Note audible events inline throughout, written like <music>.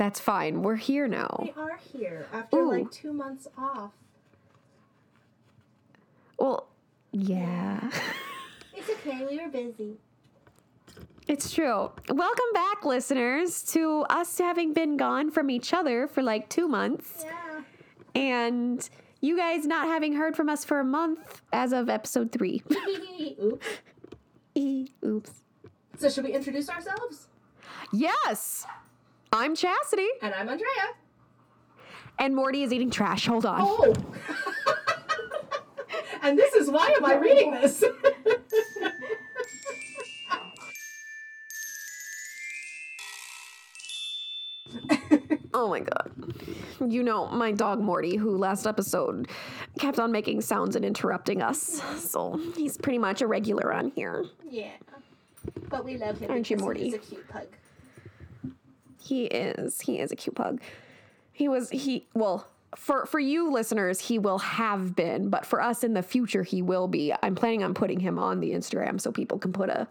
That's fine. We're here now. We are here after Ooh. like two months off. Well, yeah. <laughs> It's okay, we were busy. It's true. Welcome back, listeners, to us having been gone from each other for like two months Yeah. and you guys not having heard from us for a month as of episode three. <laughs> Oops. E- Oops. So should we introduce ourselves? Yes! I'm Chasity, And I'm Andrea. and Morty is eating trash. Hold on. Oh. <laughs> and this is why am I reading this? <laughs> Oh my god. You know, my dog Morty, who last episode kept on making sounds and interrupting us. So he's pretty much a regular on here. yeah. But we love him Aren't you, Morty? he's a cute pug. He is. He is a cute pug. He was he well, for for you listeners, he will have been, but for us in the future he will be. I'm planning on putting him on the Instagram so people can put a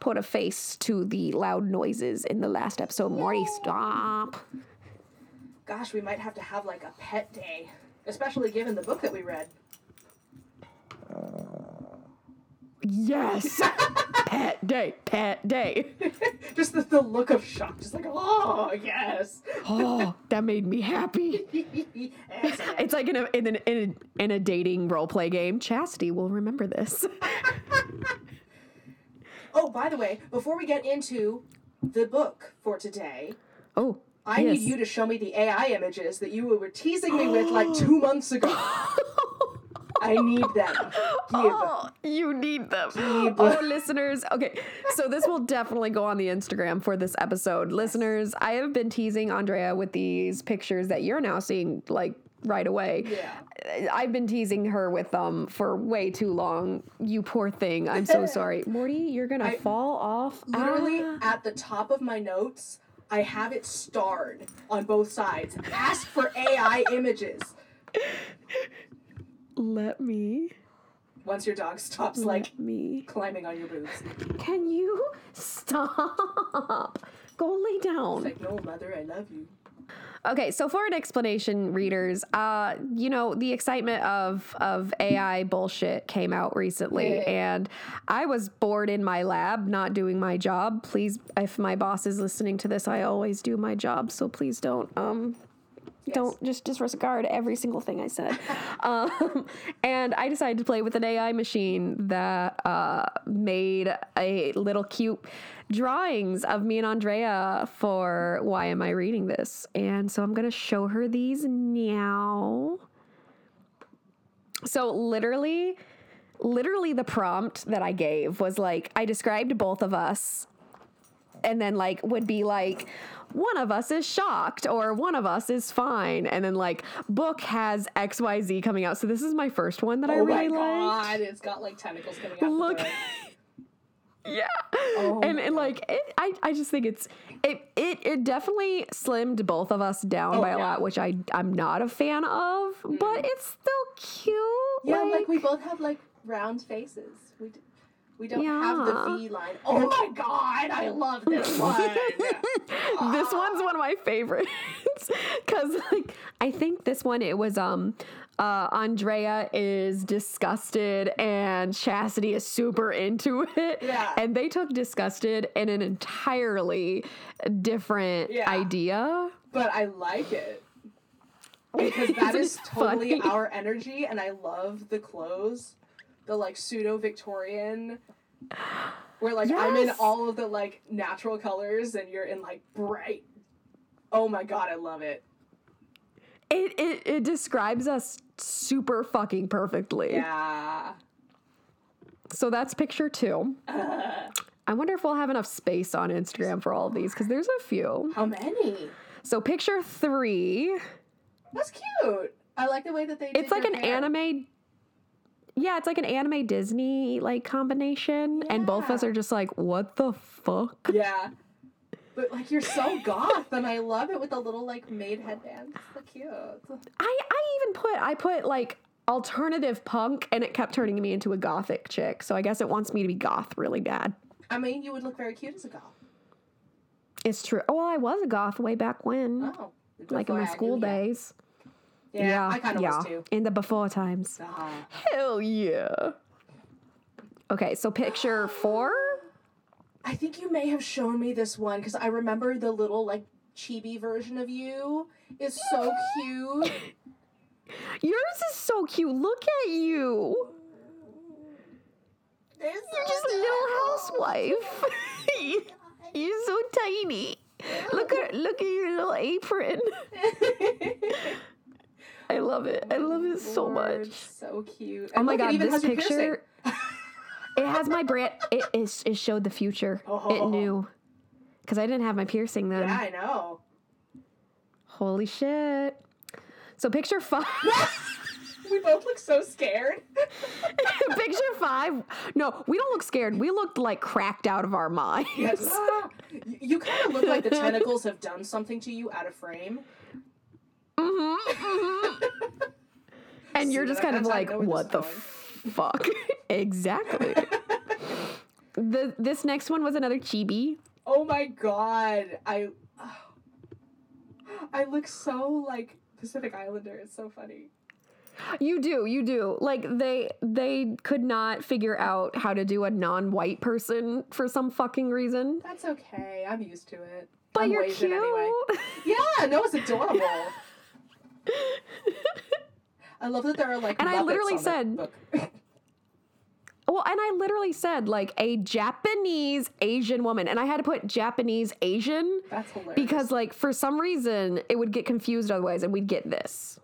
put a face to the loud noises in the last episode. Morty, stop. Gosh, we might have to have like a pet day, especially given the book that we read. Uh, Yes. <laughs> pet day, pet day. <laughs> just the, the look of shock, just like, oh, yes. Oh, that made me happy. <laughs> It's like in a in, an, in a in a dating role play game. Chasity will remember this. Oh, by the way, before we get into the book for today, Oh, I yes. need you to show me the AI images that you were teasing me with like <gasps> two months ago. I need them. Give. Oh, you need them. Give. Oh, listeners. Okay, so this will definitely go on the Instagram for this episode. Listeners, I have been teasing Andrea with these pictures that you're now seeing like right away. Yeah. I've been teasing her with them for way too long. You poor thing. I'm so <laughs> sorry. Morty, you're going to fall off. Literally Ah. at the top of my notes, I have it starred on both sides. Ask for AI images. Let me. Once your dog stops like me. climbing on your boobs. Can you stop? Go lay down. It's like, no, mother, I love you. Okay, so for an explanation, readers, uh, you know, the excitement of of AI bullshit came out recently, Yeah. and I was bored in my lab, not doing my job. Please, if my boss is listening to this, I always do my job, so please don't um don't just disregard every single thing I said. <laughs> um, and I decided to play with an AI machine that uh, made a little cute drawings of me and Andrea for Why Am I Reading This? And so I'm going to show her these now. So literally, literally the prompt that I gave was like, I described both of us and then like would be like one of us is shocked or one of us is fine and then like book has xyz coming out so this is my first one that i Oh really my like god, it's got like tentacles coming out. look <laughs> yeah Oh and, and like it, I, I just think it's it, it it definitely slimmed both of us down Oh, by a yeah. lot which i i'm not a fan of but mm. it's still cute yeah, like, we both have like round faces. We d- we don't have the V line. Oh my god, I love this <laughs> one. this one's one of my favorites <laughs> because like i think this one it was um uh andrea is disgusted and chasity is super into it Yeah. and they took disgusted in an entirely different Yeah. idea but I like it. <laughs> Because that is totally funny? our energy, and I love the clothes, the like pseudo Victorian, where like I'm in all of the like natural colors, and you're in like bright. Oh my god, I love it. it, it it describes us super fucking perfectly Yeah. so that's picture two <laughs> i wonder if we'll have enough space on instagram for all of these because there's a few How many? so picture three That's cute. I like the way that they. It's like an hair. anime. Yeah, it's like an anime Disney like combination, and both of us are just like, "What the fuck?" Yeah. But like you're so <laughs> goth, and I love it with the little like maid headbands. So cute. I I even put I put like alternative punk, and it kept turning me into a gothic chick. So I guess it wants me to be goth really bad. I mean, you would look very cute as a goth. It's true. Oh, well, I was a goth way back when, Oh. like in my school days. Yeah, I kind of yeah. was too. In the before times. Ah. Hell yeah. Okay, so picture <gasps> four. I think you may have shown me this one because I remember the little like chibi version of you is so cute. <laughs> Yours is so cute. Look at you. You're just a little housewife. <laughs> You're so tiny. <laughs> Look at look at your little apron. I love it. I love it so Lord, much. So cute. Oh And my it god, this picture. <laughs> it has my brand. It is. It showed the future. It Oh. knew. Because I didn't have my piercing then. Yeah, I know. Holy shit. So picture five. <laughs> We both look so scared. <laughs> picture five. No, we don't look scared. We looked like cracked out of our minds. Yes. Ah. You kind of look like the tentacles have done something to you out of frame. Mm-hmm, mm-hmm. <laughs> And you're just kind of that's how I like, what the this fuck? <laughs> exactly. <laughs> the this next one was another chibi. Oh my god. I I look so like Pacific Islander. It's so funny. You do, you do. Like they they could not figure out how to do a non-white person for some fucking reason. That's okay. I'm used to it. But I'm you're cute. anyway. Yeah, no, it's adorable. I love that there are like And I literally said- <laughs> Well, and I literally said like a Japanese Asian woman, and I had to put Japanese Asian That's hilarious. because like for some reason it would get confused otherwise, and we'd get this.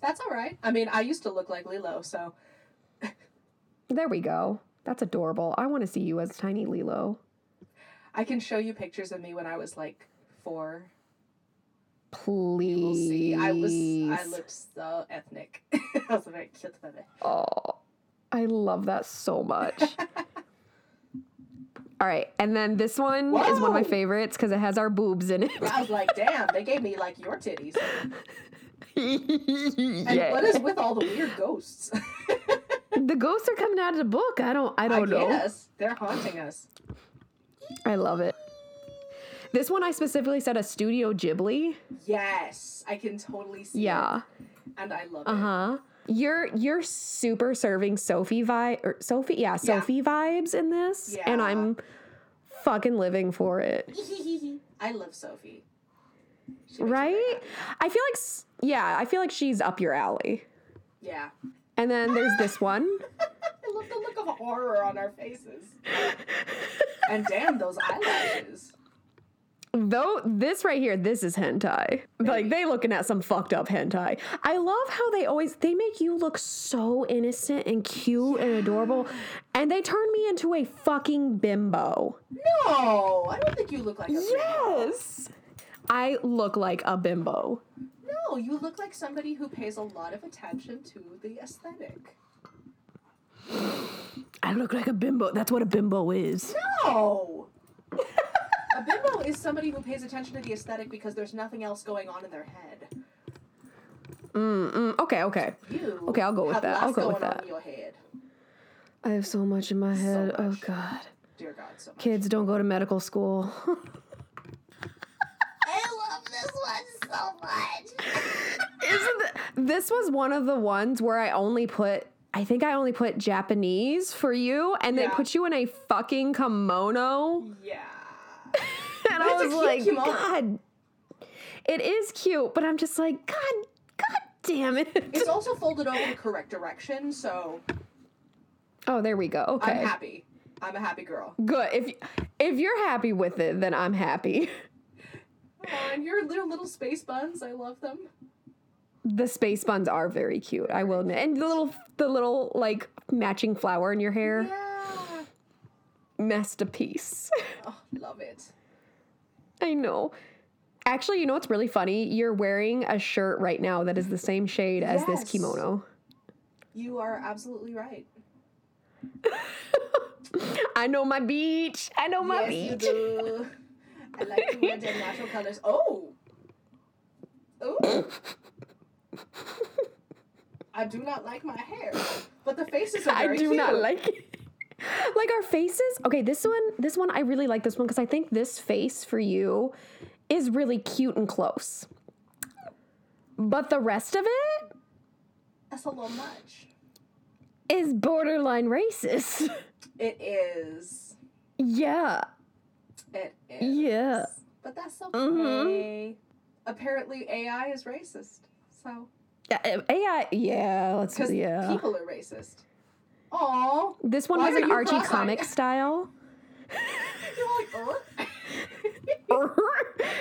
that's all right. I mean, I used to look like Lilo, so There we go. That's adorable. I want to see you as tiny Lilo. I can show you pictures of me when I was like four. Please. We'll see. I was I looked so ethnic. <laughs> I was a very cute baby. Oh, I love that so much. <laughs> All right, and then this one is one of my favorites because it has our boobs in it. I was like, damn, they gave me like your titties. And yeah. <laughs> what is with all the weird ghosts? the ghosts are coming out of the book. I don't. I I don't know. guess they're haunting us. I love it. This one I specifically said a Studio Ghibli. Yes, I can totally see. Yeah. it, and I love it. Uh huh. You're you're super serving Sophie vibe or Sophie yeah Sophie vibes in this, and I'm fucking living for it. <laughs> I love Sophie. She makes me very Right? I feel like yeah, I feel like she's up your alley. Yeah. And then there's this one. <laughs> I love the look of horror on our faces. and damn those eyelashes. Though this right here, this is hentai. Like they looking at some fucked up hentai. I love how they always they make you look so innocent and cute and adorable, and they turn me into a fucking bimbo. No, I don't think you look like a bimbo. Yes, I look like a bimbo. No, you look like somebody who pays a lot of attention to the aesthetic. I look like a bimbo. That's what a bimbo is. No. <laughs> a bimbo is somebody who pays attention to the aesthetic because there's nothing else going on in their head. Mm, mm, okay, okay. You Okay, I'll go with that. I'll lots go with going on that. in your head. I have so much in my head. Oh much. god. Dear God, so much. Kids don't go to medical school. I love this one so much. Isn't th- this was one of the ones where I only put I think I only put Japanese for you and they put you in a fucking kimono yeah. <laughs> and I was like god it is cute but I'm just like god god damn it. It's <laughs> also folded over the correct direction, so oh, there we go. Okay. I'm happy. I'm a happy girl. Good. If if you're happy with it, then I'm happy. <laughs> Oh, and your little little space buns, I love them. The space buns are very cute, I will admit. And the little the little like matching flower in your hair, Yeah. masterpiece. Oh, love it. <laughs> I know. Actually, you know what's really funny? You're wearing a shirt right now that is the same shade as this kimono. You are absolutely right. <laughs> I know my beach. I know my yes, you beach. do. <laughs> I like to wear their natural colors. Oh. Oh. I do not like my hair, but the faces are I very do cute. not like it. <laughs> like our faces. Okay, this one, this one, I really like this one because I think this face for you is really cute and close. But the rest of it That's a little much. is borderline racist. <laughs> It is. yeah. It is. Yeah. But that's okay. Mhm. Apparently, AI is racist. So, Yeah, AI. Yeah, let's. because Yeah. people are racist. Aw. This one Why has an Archie comic <laughs> style.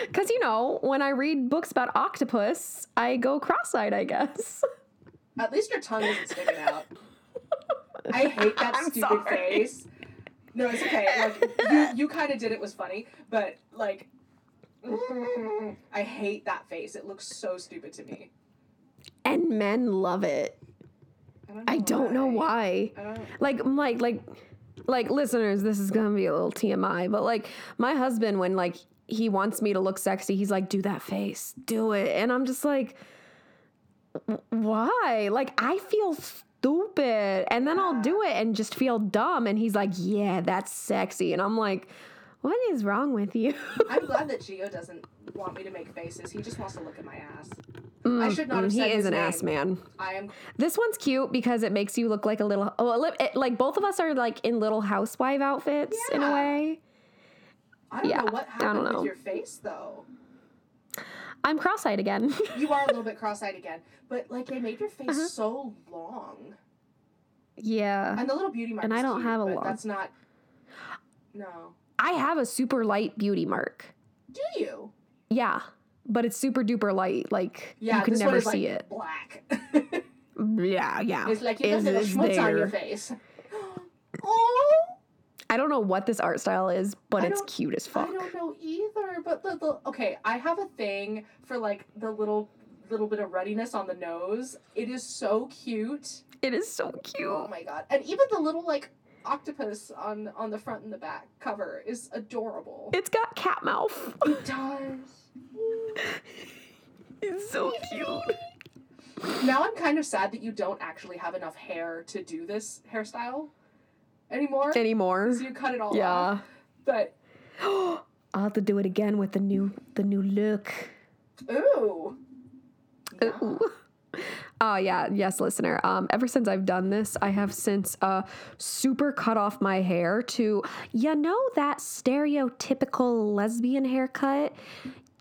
Because, uh? <laughs> you know, when I read books about octopus, I go cross eyed, I guess. At least your tongue isn't sticking out. <laughs> I hate that I'm stupid sorry. face. No, it's okay. Like you, you kind of did it was funny, but like, I hate that face. It looks so stupid to me. And men love it. I don't know I don't know why. Don't. Like, like, like, like, listeners, this is gonna be a little TMI, but like, my husband, when like he wants me to look sexy, he's like, "Do that face, do it," and I'm just like, "Why?" Like, I feel stupid, and then I'll do it and just feel dumb, and he's like, "Yeah, that's sexy," and I'm like, "What is wrong with you?" I'm glad <laughs> that Gio doesn't want me to make faces. He just wants to look at my ass. I should not have Mm, he is an name. ass man. I am. This one's cute because it makes you look like a little. Oh, it- like both of us are like in little housewife outfits in a way. I don't Yeah, know what happened know. with your face though. I'm cross-eyed again. You are a little <laughs> bit cross-eyed again, but like they made your face Uh-huh. so long, yeah, and the little beauty mark. And I don't cute, have a long- That's not. No. I have a super light beauty mark. Do you? Yeah, but it's super duper light. Like Yeah. you can never see like it. black. <laughs> Yeah, yeah. it's like you Is- is schmutz on your face. Oh. <gasps> I don't know what this art style is, but I it's cute as fuck. I don't know either, but the, the okay, I have a thing for like the little little bit of ruddiness on the nose. It is so cute. It is so cute. Oh my god. And even the little like octopus on on the front and the back cover is adorable. It's got cat mouth. It <laughs> does. <laughs> It's so cute. Now I'm kind of sad that you don't actually have enough hair to do this hairstyle anymore. Anymore? So you cut it all off. Yeah. But <gasps> I'll have to do it again with the new the new look. ooh. Yeah. Ooh. <laughs> Oh yeah, yes, listener. Um, ever since I've done this, I have since uh super cut off my hair to you know that stereotypical lesbian haircut.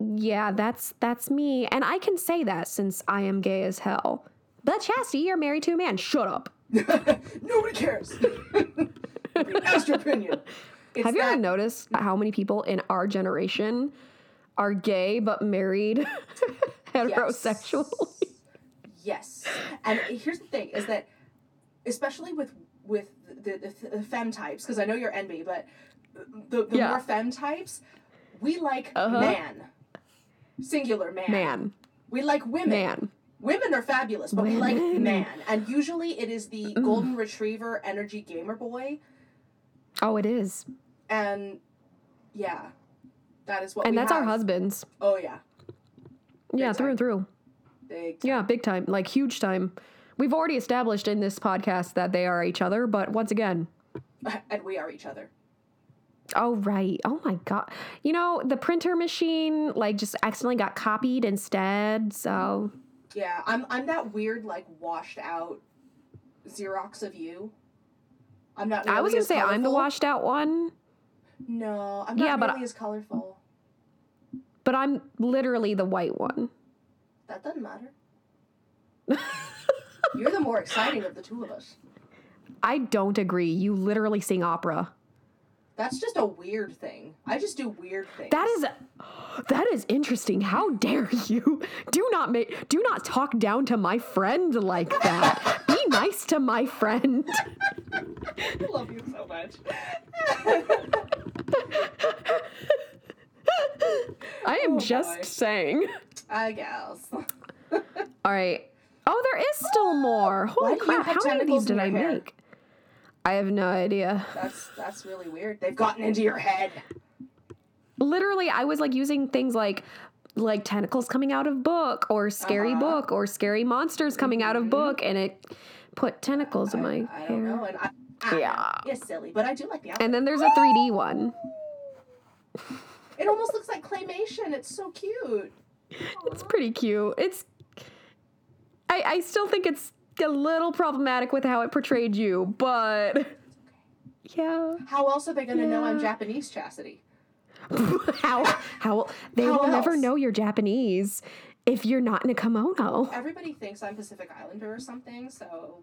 Yeah, that's that's me, and I can say that since I am gay as hell. But Chasity, you're married to a man. Shut up. <laughs> Nobody cares. <laughs> Ask your opinion. It's Have you that, ever noticed how many people in our generation are gay but married <laughs> heterosexually? Yes. And here's the thing: is that especially with with the the, the femme types, because I know you're NB, but the, the Yeah. more femme types, we like Uh-huh. man, singular man. Man, We like women. man. Women are fabulous, but we like man, and usually it is the mm. golden retriever energy gamer boy, Oh, it is, and yeah, that is what. and that's our husbands. Oh yeah, Yeah, Big through and through. big. Yeah, big time, like huge time. We've already established in this podcast that they are each other, but once again, <laughs> and we are each other. Oh right, oh my god, you know the printer machine like just accidentally got copied instead. So Yeah, I'm I'm that weird like washed out Xerox of you. I'm not. I was gonna say I'm the washed out one, No, I'm not Yeah, but nearly as colorful. but I'm literally the white one. That doesn't matter. <laughs> You're the more exciting of the two of us. I don't agree. You literally sing opera. That's just a weird thing. I just do weird things. That is that is interesting. How dare you? Do not make do not talk down to my friend like that. Be <laughs> nice to my friend. I love you so much. I am Oh, just saying. I guess. All right. Oh, there is still <gasps> more. Holy Why do you crap! How many of these did I hair? make? I have no idea. That's that's really weird. They've gotten into your head. Literally, I was like using things like like tentacles coming out of book or scary Uh-huh. book or scary monsters coming out of book and it put tentacles in my I, I hair. don't know, and I, I. Yeah. You're silly, but I do like the outfit. And then there's a 3D one. it almost looks like claymation. It's so cute. It's pretty cute. It's I I still think it's a little problematic with how it portrayed you, but yeah. How else are they gonna know I'm Japanese, Chasity? <laughs> how how they How will never know you're Japanese if you're not in a kimono. Everybody thinks I'm Pacific Islander or something, so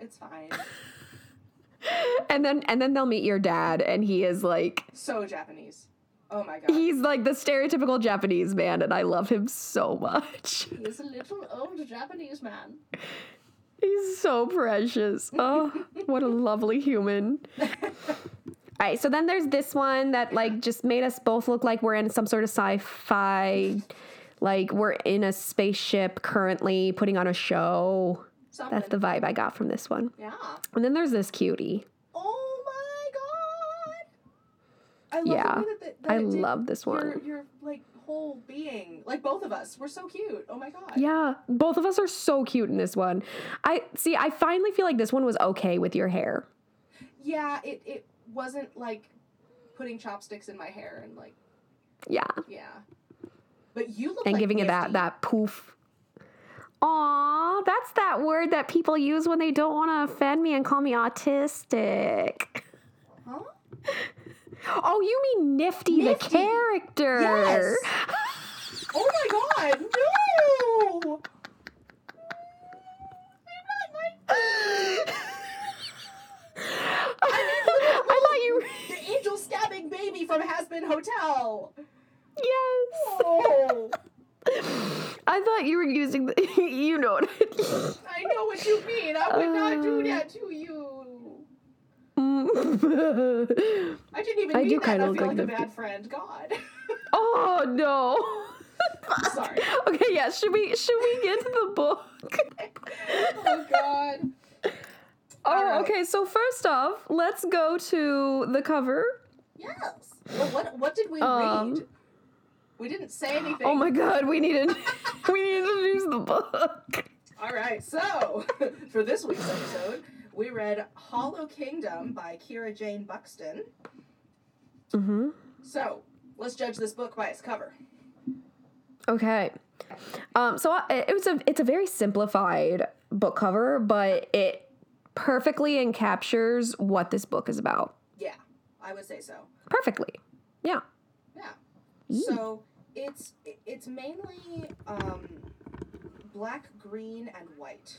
it's fine. <laughs> And then and then they'll meet your dad and he is like So Japanese. Oh my god. he's like the stereotypical Japanese man and I love him so much. He is a little old Japanese man. He's so precious. <laughs> Oh, what a lovely human. <laughs> All right, so then there's this one that like just made us both look like we're in some sort of sci-fi, like we're in a spaceship currently putting on a show. Something. That's the vibe I got from this one. yeah. And then there's this cutie. Oh my god. I love Yeah, that, that, I love this Your, one. your like whole being, like both of us, we're so cute. Oh my god. Yeah, both of us are so cute in this one. I see. I finally feel like this one was okay with your hair. Yeah. It it wasn't like putting chopsticks in my hair and like Yeah, yeah. But you look and like giving it that that poof. Aw, that's that word that people use when they don't want to offend me and call me autistic. Huh? <laughs> Oh, you mean Nifty, the character? Yes. <laughs> Oh my god. No. I thought you. <laughs> The angel stabbing baby from Hazbin Hotel. Yes. Oh. <laughs> I thought you were using the. You know what I mean. I know what you mean. I would Uh. that to you. Mm. I didn't even I do kinda I look feel like like a bad friend. God. <laughs> oh no. Sorry. Okay, yeah. Should we should we get to the book? <laughs> Oh God. Oh, okay. So first off, let's go to the cover. Yes. Well, what what did we Um, read? We didn't say anything. Oh my god, we need to <laughs> we need to introduce the book. All right. So for this week's episode, we read Hollow Kingdom by Kira Jane Buxton. Mm-hmm. So let's judge this book by its cover. Okay. Um, so I, it was a it's a very simplified book cover, but it perfectly encaptures what this book is about. Yeah, I would say so. Perfectly. Yeah. Yeah. So it's it's mainly um, black, green, and white,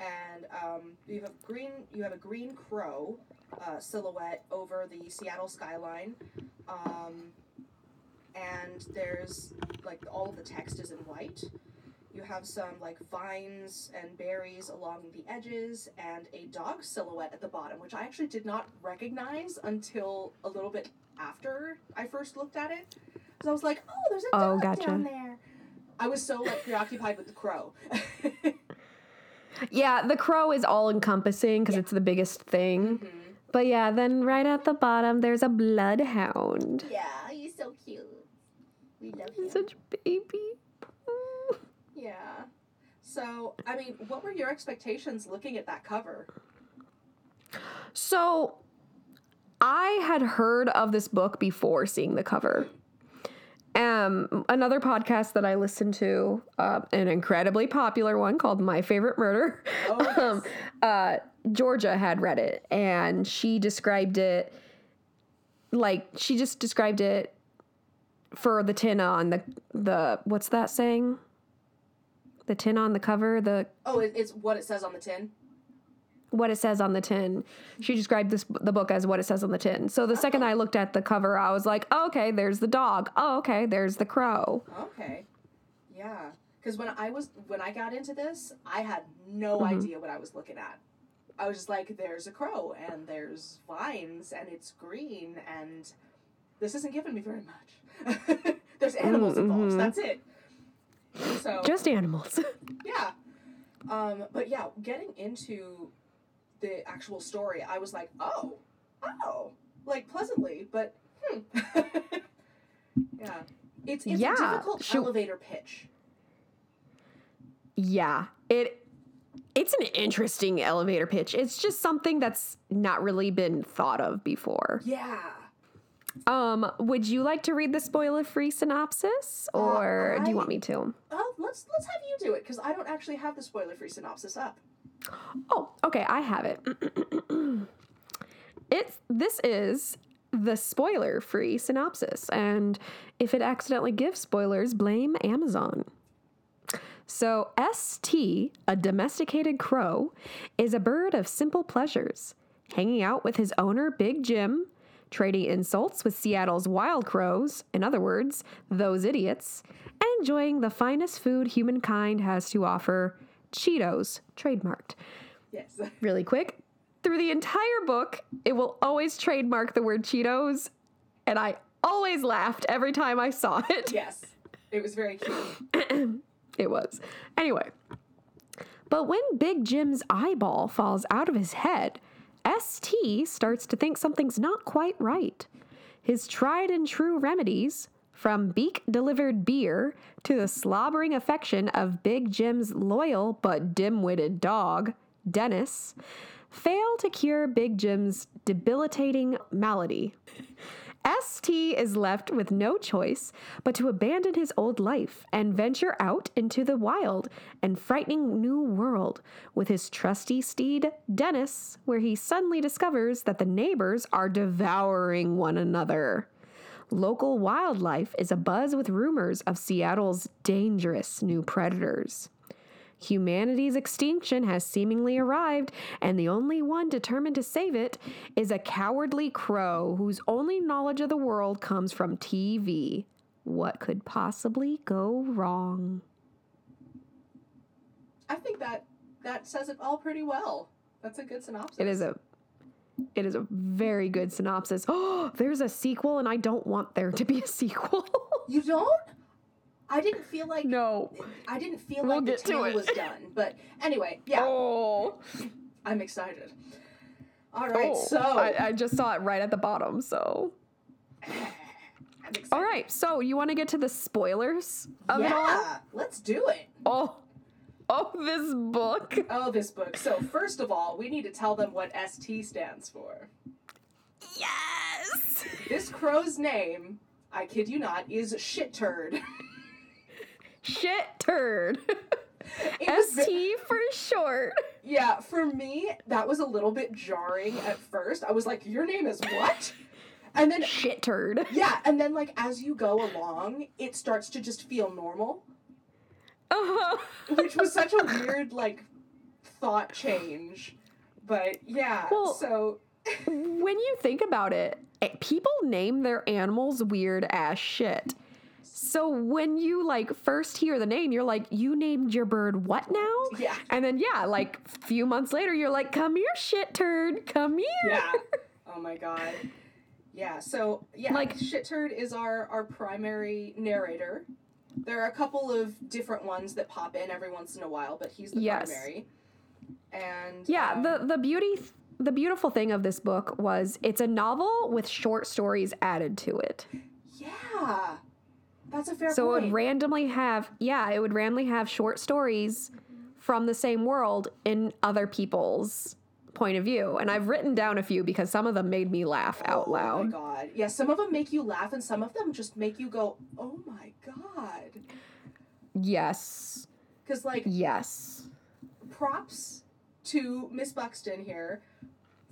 and um, you have green. You have a green crow uh, silhouette over the Seattle skyline, um, and there's like all of the text is in white. You have some like vines and berries along the edges, and a dog silhouette at the bottom, which I actually did not recognize until a little bit after I first looked at it. So I was like, "Oh, there's a Oh, dog gotcha. down there." I was so like preoccupied with the crow. <laughs> Yeah, the crow is all encompassing because it's the biggest thing. Mhm. But yeah, then right at the bottom there's a bloodhound. Yeah, he's so cute. We love him. He's such a baby. <laughs> Yeah. So, I mean, what were your expectations looking at that cover? So, I had heard of this book before seeing the cover. Um, another podcast that I listened to, uh, an incredibly popular one called My Favorite Murder. Oh, <laughs> yes. um, uh, Georgia had read it, and she described it like she just described it for the tin on the the what's that saying? The tin on the cover, the Oh, it's what it says on the tin. What it says on the tin. She described this the book as what it says on the tin. So the second I looked at the cover, I was like, oh, okay, there's the dog. Oh, okay, there's the crow. Okay. Yeah. Because when I was when I got into this, I had no Mhm. idea what I was looking at. I was just like, "There's a crow, and there's vines, and it's green, and this isn't giving me very much." <laughs> there's animals involved. mhm. That's it. So Just animals. <laughs> yeah, um, but yeah, getting into the actual story, I was like, "Oh, oh," like pleasantly, but hmm. <laughs> yeah, it's it's Yeah, a difficult should- elevator pitch. yeah, it it's an interesting elevator pitch. It's just something that's not really been thought of before. Yeah. Um, would you like to read the spoiler-free synopsis, or do you want me to? Oh, let's let's have you do it because I don't actually have the spoiler-free synopsis up. Oh, okay, I have it. <clears throat> it's this is the spoiler-free synopsis, and if it accidentally gives spoilers, blame Amazon. So, ST, a domesticated crow, is a bird of simple pleasures, hanging out with his owner, Big Jim, trading insults with Seattle's wild crows, in other words, those idiots, and enjoying the finest food humankind has to offer Cheetos, trademarked. Yes. <laughs> Really quick, through the entire book, it will always trademark the word Cheetos, and I always laughed every time I saw it. <laughs> yes. It was very cute. <clears throat> It was. Anyway. But when Big Jim's eyeball falls out of his head, ST starts to think something's not quite right. His tried and true remedies, from beak delivered beer to the slobbering affection of Big Jim's loyal but dim witted dog, Dennis, fail to cure Big Jim's debilitating malady. ST is left with no choice but to abandon his old life and venture out into the wild and frightening new world with his trusty steed, Dennis, where he suddenly discovers that the neighbors are devouring one another. Local wildlife is abuzz with rumors of Seattle's dangerous new predators. Humanity's extinction has seemingly arrived, and the only one determined to save it is a cowardly crow whose only knowledge of the world comes from TV. What could possibly go wrong? I think that that says it all pretty well. That's a good synopsis. It is a it is a very good synopsis. Oh, <gasps> there's a sequel and I don't want there to be a sequel. <laughs> You don't? I didn't feel like no. I didn't feel We'll like the tale it. was done. But anyway, yeah, <laughs> Oh. I'm excited. All right, Oh. so I, I just saw it right at the bottom, so <sighs> I'm excited. All right, so you want to get to the spoilers of it all? yeah, let's do it. Oh, oh, this book. Oh, this book. So first of all, we need to tell them what ST stands for. Yes. This crow's name, I kid you not, is shit turd. Shit turd. It was ve- ST for short. yeah, for me, that was a little bit jarring at first. I was like, "Your name is what?" And then Shit turd. yeah, and then like as you go along, it starts to just feel normal, Uh-huh. <laughs> which was such a weird like thought change. But yeah, Well- so <laughs> when you think about it, eh, people name their animals weird ass shit. So when you like first hear the name, you're like, you named your bird what now? yeah, And then yeah, like a few months later, you're like, come here, shit turd, come here. yeah. <laughs> Oh my god. Yeah, so yeah, Like- like shit turd is our our primary narrator. There are a couple of different ones that pop in every once in a while, but he's the Yes. primary. And Yeah, um, the the beauty the beautiful thing of this book was it's a novel with short stories added to it. yeah, that's a fair So it would randomly have yeah, it would randomly have short stories from the same world in other people's point of view. And I've written down a few because some of them made me laugh out loud. Oh my god. Yeah, some of them make you laugh and some of them just make you go, "Oh my god." Yes. Cuz like Yes. props to Miss Buxton here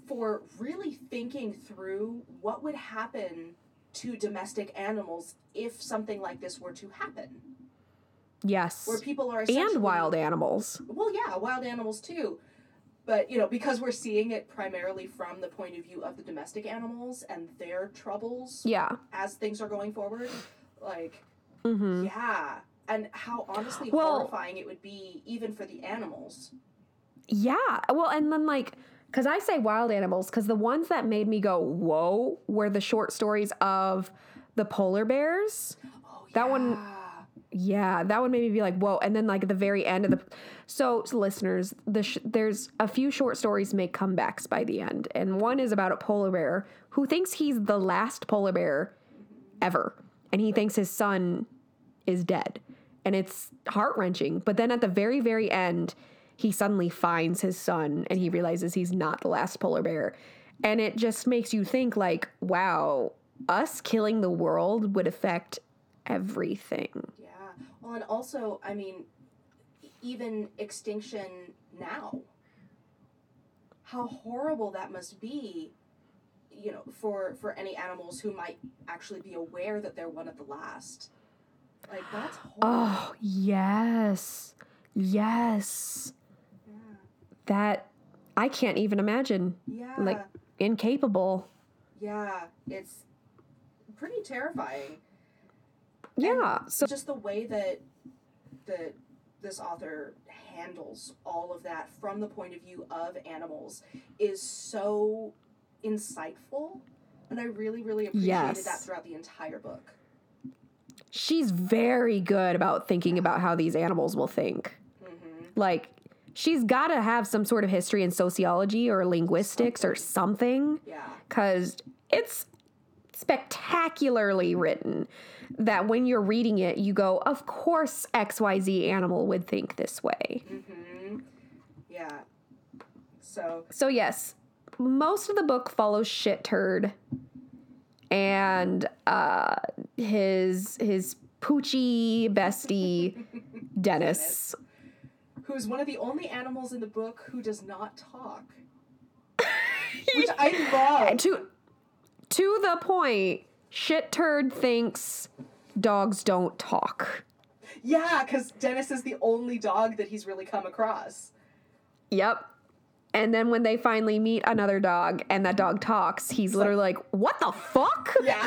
for really thinking through what would happen to domestic animals if something like this were to happen. Yes. Where people are And wild animals. Well, yeah, wild animals too. But, you know, because we're seeing it primarily from the point of view of the domestic animals and their troubles Yeah. as things are going forward, like, Mhm. yeah. And how honestly Well- horrifying it would be even for the animals. Yeah. Well, and then like, because I say wild animals, because the ones that made me go, whoa, were the short stories of the polar bears. Oh, That one- yeah. That one made me be like, whoa. And then, like, at the very end of the. So, listeners, the sh- there's a few short stories make comebacks by the end. And one is about a polar bear who thinks he's the last polar bear ever. And he thinks his son is dead. And it's heart wrenching. But then at the very, very end, he suddenly finds his son and he realizes he's not the last polar bear. And it just makes you think like, wow, us killing the world would affect everything. Well, and also, I mean, even extinction now. How horrible that must be, you know, for for any animals who might actually be aware that they're one of the last. Like that's <gasps> horrible. Oh, yes. Yes. yeah. That I can't even imagine. Yeah. Like incapable. yeah. It's pretty terrifying. Yeah. So just the way that that this author handles all of that from the point of view of animals is so insightful and i really really appreciated that throughout the entire book. She's very good about thinking about how these animals will think. hmm Like she's got to have some sort of history in sociology or linguistics or something. yeah. cuz it's spectacularly written that when you're reading it you go of course xyz animal would think this way. Mm-hmm. yeah so So yes, most of the book follows shit turd and uh his his poochie bestie <laughs> Dennis. who's one of the only animals in the book who does not talk <laughs> which i love to to the point, shit turd thinks dogs don't talk. yeah because dennis is the only dog that he's really come across Yep. And then when they finally meet another dog and that dog talks, he's literally like, "What the fuck?" <laughs> yeah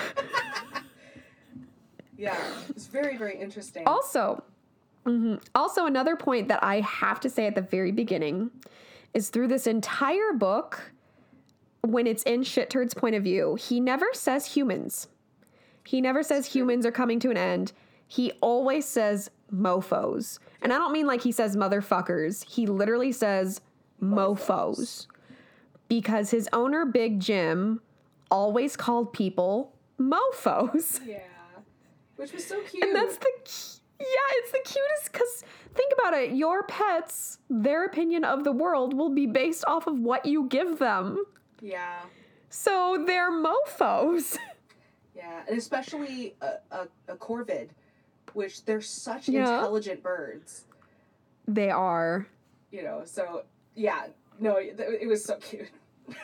<laughs> yeah it's very very interesting Also, mhm, also another point that I have to say at the very beginning is through this entire book, when it's in Shit Turd's point of view, he never says humans. He never says humans are coming to an end. He always says mofos. And I don't mean like he says motherfuckers. He literally says mofos. Because his owner, Big Jim, always called people mofos. Yeah. Which was so cute. <laughs> And that's the yeah, it's the cutest because think about it. Your pets, their opinion of the world will be based off of what you give them. yeah. So they're mofos. <laughs> Yeah. And especially a, a, a corvid, which they're such Yeah. intelligent birds. they are. You know, so yeah. No, it, it was so cute. <laughs>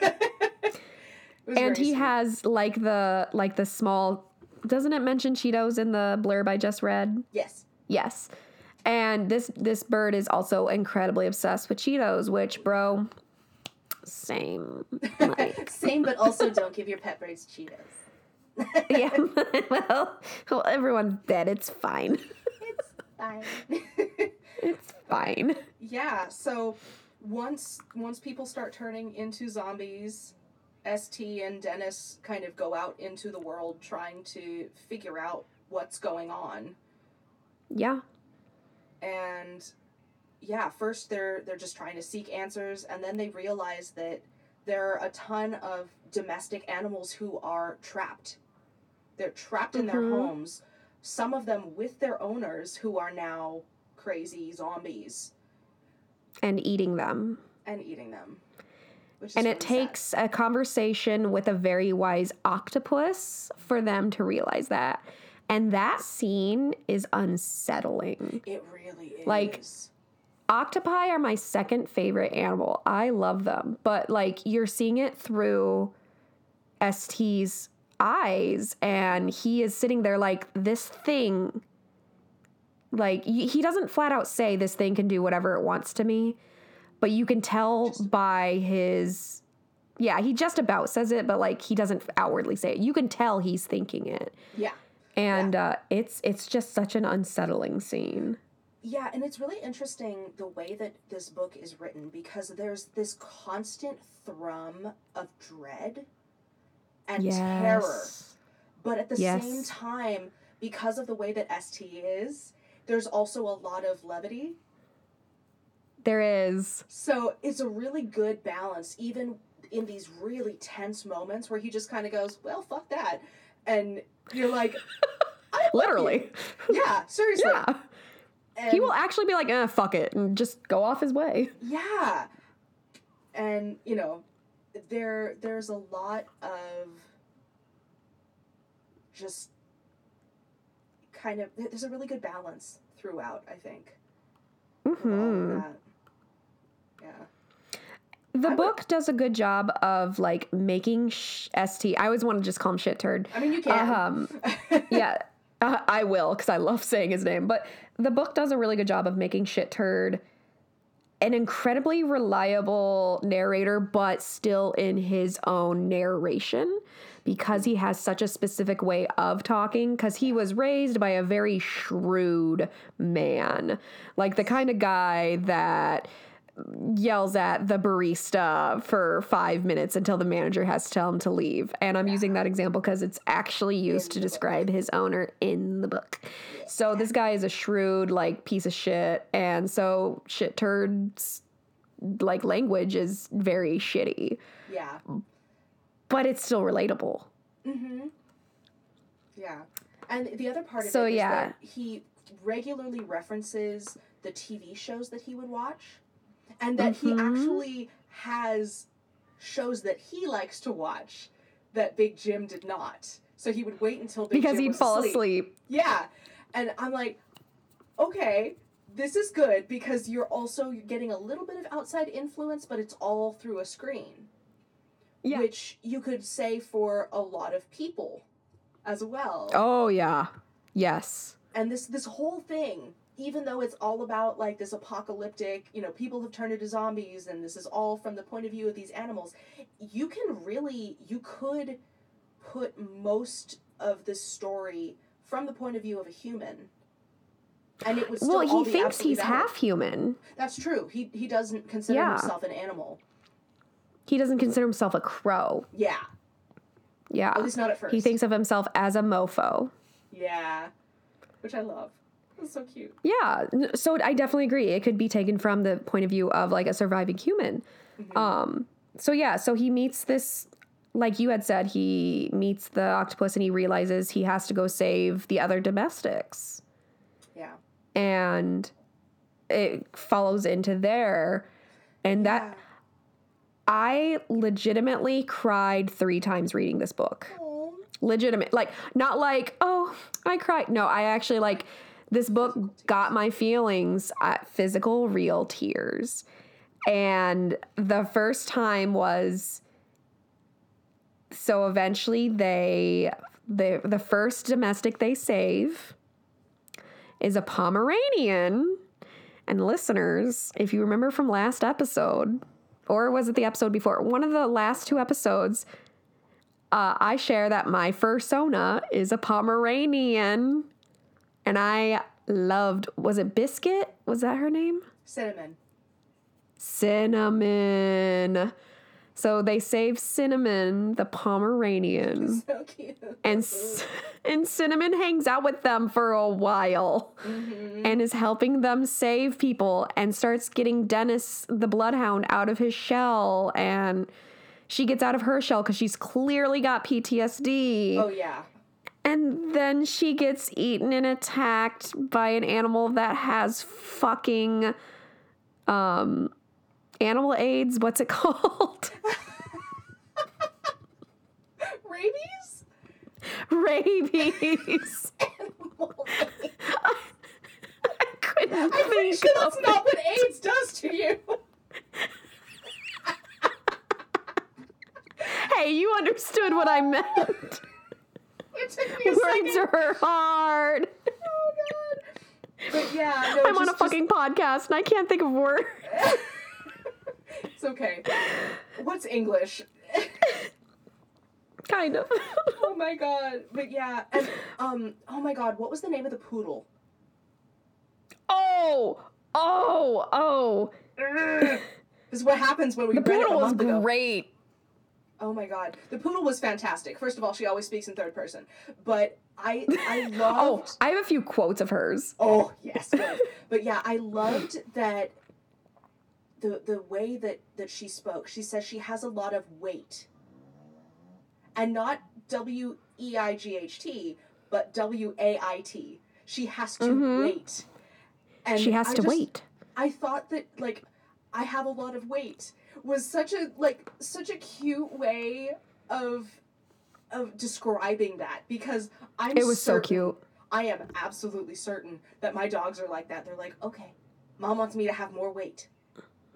Was And he sweet. has like the like the small doesn't it mention Cheetos in the blurb I just read? Yes. Yes. And this this bird is also incredibly obsessed with Cheetos, which bro same. <laughs> Like Same, but also don't give your pet birds Cheetos. <laughs> yeah. <laughs> well, well, everyone's dead. It's fine. It's fine. <laughs> It's fine. yeah. So once once people start turning into zombies, St and Dennis kind of go out into the world trying to figure out what's going on. Yeah. and yeah first they're they're just trying to seek answers and then they realize that there are a ton of domestic animals who are trapped they're trapped in their Mhm. homes some of them with their owners who are now crazy zombies And eating them. and eating them And really it sad. takes a conversation with a very wise octopus for them to realize that. And that scene is unsettling. it really is like, Octopi are my second favorite animal. I love them. But like you're seeing it through ST's eyes and he is sitting there like this thing like he doesn't flat out say this thing can do whatever it wants to me, but you can tell by his yeah, he just about says it, but like he doesn't outwardly say it. You can tell he's thinking it. yeah And uh it's it's just such an unsettling scene. Yeah, and it's really interesting the way that this book is written because there's this constant thrum of dread and terror. But at the same time, because of the way that ST is, there's also a lot of levity. There is. So it's a really good balance, even in these really tense moments where he just kind of goes, Well, fuck that. And you're like, <laughs> Literally. you. Yeah, seriously. Yeah. he will actually be like, eh, fuck it, and just go off his way. Yeah. And, you know, there there's a lot of just kind of there's a really good balance throughout, I think. with all of hmm. Yeah. The I would- book does a good job of like making sh- st. I always want to just call him shit turd. I mean, you can. Um, <laughs> yeah, uh, I will because I love saying his name. But the book does a really good job of making shit turd an incredibly reliable narrator, but still in his own narration because he has such a specific way of talking. Because he was raised by a very shrewd man, like the kind of guy that yells at the barista for five minutes until the manager has to tell him to leave. And I'm using that example because it's actually used to describe his owner in the book. So this guy is a shrewd, like, piece of shit. And so shit turds, like, language is very shitty, yeah. but it's still relatable. Mm-hmm. Yeah. And the other part of So, it is yeah. that he regularly references the TV shows that he would watch. And that he Mhm. actually has shows that he likes to watch that Big Jim did not. So he would wait until Big Because Jim he'd fall asleep. asleep. Yeah. And I'm like, okay, this is good because you're also getting a little bit of outside influence, but it's all through a screen. Yeah. Which you could say for a lot of people as well. Oh, yeah. Yes. And this this whole thing, even though it's all about like this apocalyptic, you know, people have turned into zombies and this is all from the point of view of these animals, you can really you could put most of this story from the point of view of a human. And it would still Well, he thinks he's valid. half human. That's true. He he doesn't consider Yeah. himself an animal. He doesn't consider himself a crow. Yeah. Yeah. At least not at first. He thinks of himself as a mofo. Yeah. Which I love. That's so cute. Yeah, so I definitely agree. It could be taken from the point of view of like a surviving human. Mhm. Um, so yeah, so he meets this, like you had said, he meets the octopus and he realizes he has to go save the other domestics, Yeah. and it follows into there, and that I legitimately cried three times reading this book. Aw. legitimate like not like oh i cried no i actually like this book got my feelings at physical real tears. And the first time was so eventually they the the first domestic they save is a pomeranian. And listeners if you remember from last episode or was it the episode before? One of the last two episodes uh, I share that my fursona is a Pomeranian, and I loved. Was it Biscuit? Was that her name? Cinnamon. Cinnamon. So they save Cinnamon, the Pomeranian, <laughs> So cute. and and Cinnamon hangs out with them for a while Mhm. and is helping them save people and starts getting Dennis the bloodhound out of his shell and she gets out of her shell cuz she's clearly got PTSD. Oh yeah. And then she gets eaten and attacked by an animal that has fucking um animal AIDS. What's it <laughs> called? Rabies? Rabies. <laughs> Animal <laughs> I couldn't I'm pretty sure that's it. not what AIDS does to you. Hey, you understood what I meant. It took me a Words are hard. <laughs> Oh god. But yeah, no, I'm on a just- fucking podcast and I can't think of words. <laughs> it's okay. What's English? <laughs> kind of. oh my god. But yeah, and um, oh my god, what was the name of the poodle? oh, oh, oh. This is what happens when we The read it a poodle was ago. great. Oh my god, the poodle was fantastic. First of all, she always speaks in third person, but I I <laughs> love Oh. I have a few quotes of hers. Oh yes, good. but yeah, I loved that. The the way that that she spoke, she says she has a lot of weight, and not W E I G H T, but W A I T. She has to Mhm. wait. And she has I to just- wait. I thought that like I have a lot of weight was such a like such a cute way of of describing that because I'm It was so cute. I am absolutely certain that my dogs are like that. They're like, okay, mom wants me to have more weight.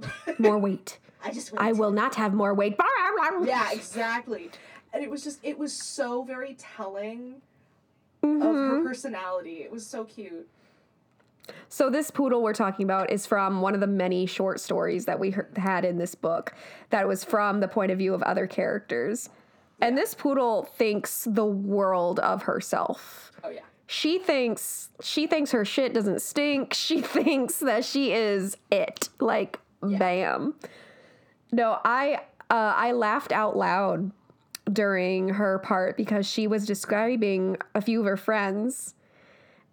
<laughs> More weight. I just I will not have more weight. Yeah, exactly. And it was just it was so very telling of Mhm. her personality. It was so cute. So this poodle we're talking about is from one of the many short stories that we heard, had in this book that was from the point of view of other characters. And this poodle thinks the world of herself. Oh yeah. She thinks she thinks her shit doesn't stink. <laughs> She thinks that she is it. Like bam. No, I uh, I laughed out loud during her part because she was describing a few of her friends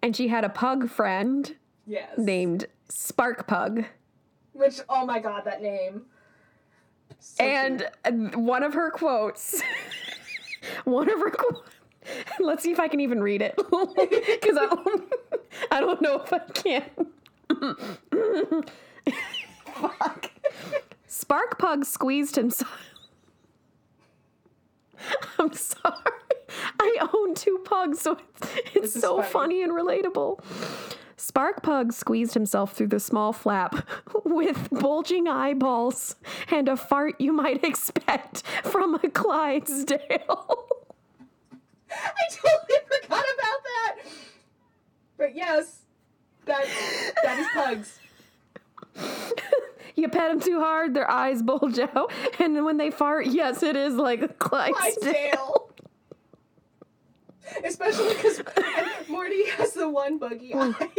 and she had a pug friend Yes. named Spark Pug. Which oh my god, that name. So And cute. one of her quotes, <laughs> one of her quotes, <laughs> let's see if I can even read it. <laughs> Because I, don't- I don't know if I can. Fuck. Spark Pug squeezed himself. I'm sorry. I own two pugs, so it's, it's so funny. funny and relatable. Spark Pug squeezed himself through the small flap <laughs> with bulging eyeballs and a fart you might <laughs> expect from a Clydesdale. <laughs> I totally forgot about that. But yes, that that is pugs. you pet them too hard, their eyes bulge out, and when they fart, yes, it is like a Clydesdale. Clydesdale. Especially because <laughs> Morty has the one buggy eye. <laughs>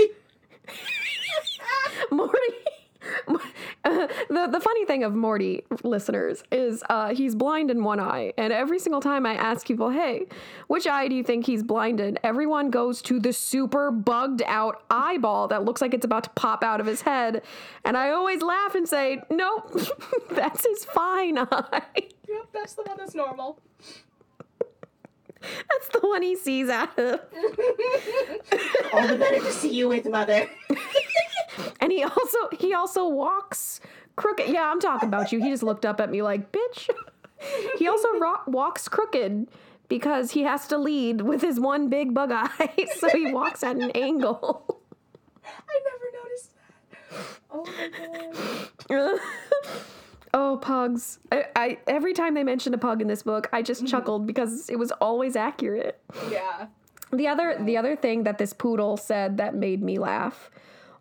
Morty. <laughs> Uh, the the funny thing of Morty listeners is uh, he's blind in one eye, and every single time I ask people, "Hey, which eye do you think he's blind in?" Everyone goes to the super bugged out eyeball that looks like it's about to pop out of his head, and I always laugh and say, "Nope, that's his fine eye. yep, that's the one that's normal. That's the one he sees out of." All the better to see you with, mother. <laughs> And he also he also walks crooked. Yeah, I'm talking about you. He just looked up at me like, "Bitch." He also ro- walks crooked because he has to lead with his one big bug eye, <laughs> so he walks at an angle. I never noticed that. Oh my god. <laughs> oh, pugs! I, I every time they mentioned a pug in this book, I just chuckled because it was always accurate. Yeah. The other the other thing that this poodle said that made me laugh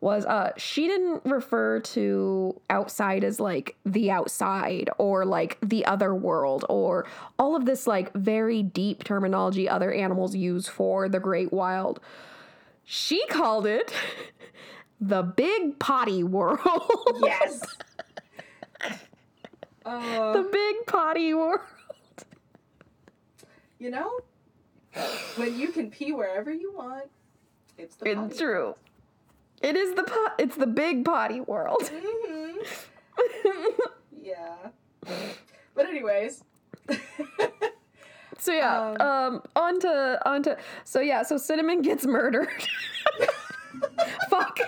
was uh she didn't refer to outside as like the outside or like the other world or all of this like very deep terminology other animals use for the great wild. She called it <laughs> the big potty world. Yes. <laughs> Uh, the big potty world. you know, when you can pee wherever you want, it's the It's true. It is the pot it's the big potty world. Mhm. Yeah. But anyways. So yeah, um, on to on to so yeah, so Cinnamon gets murdered. <laughs> <laughs> Fuck.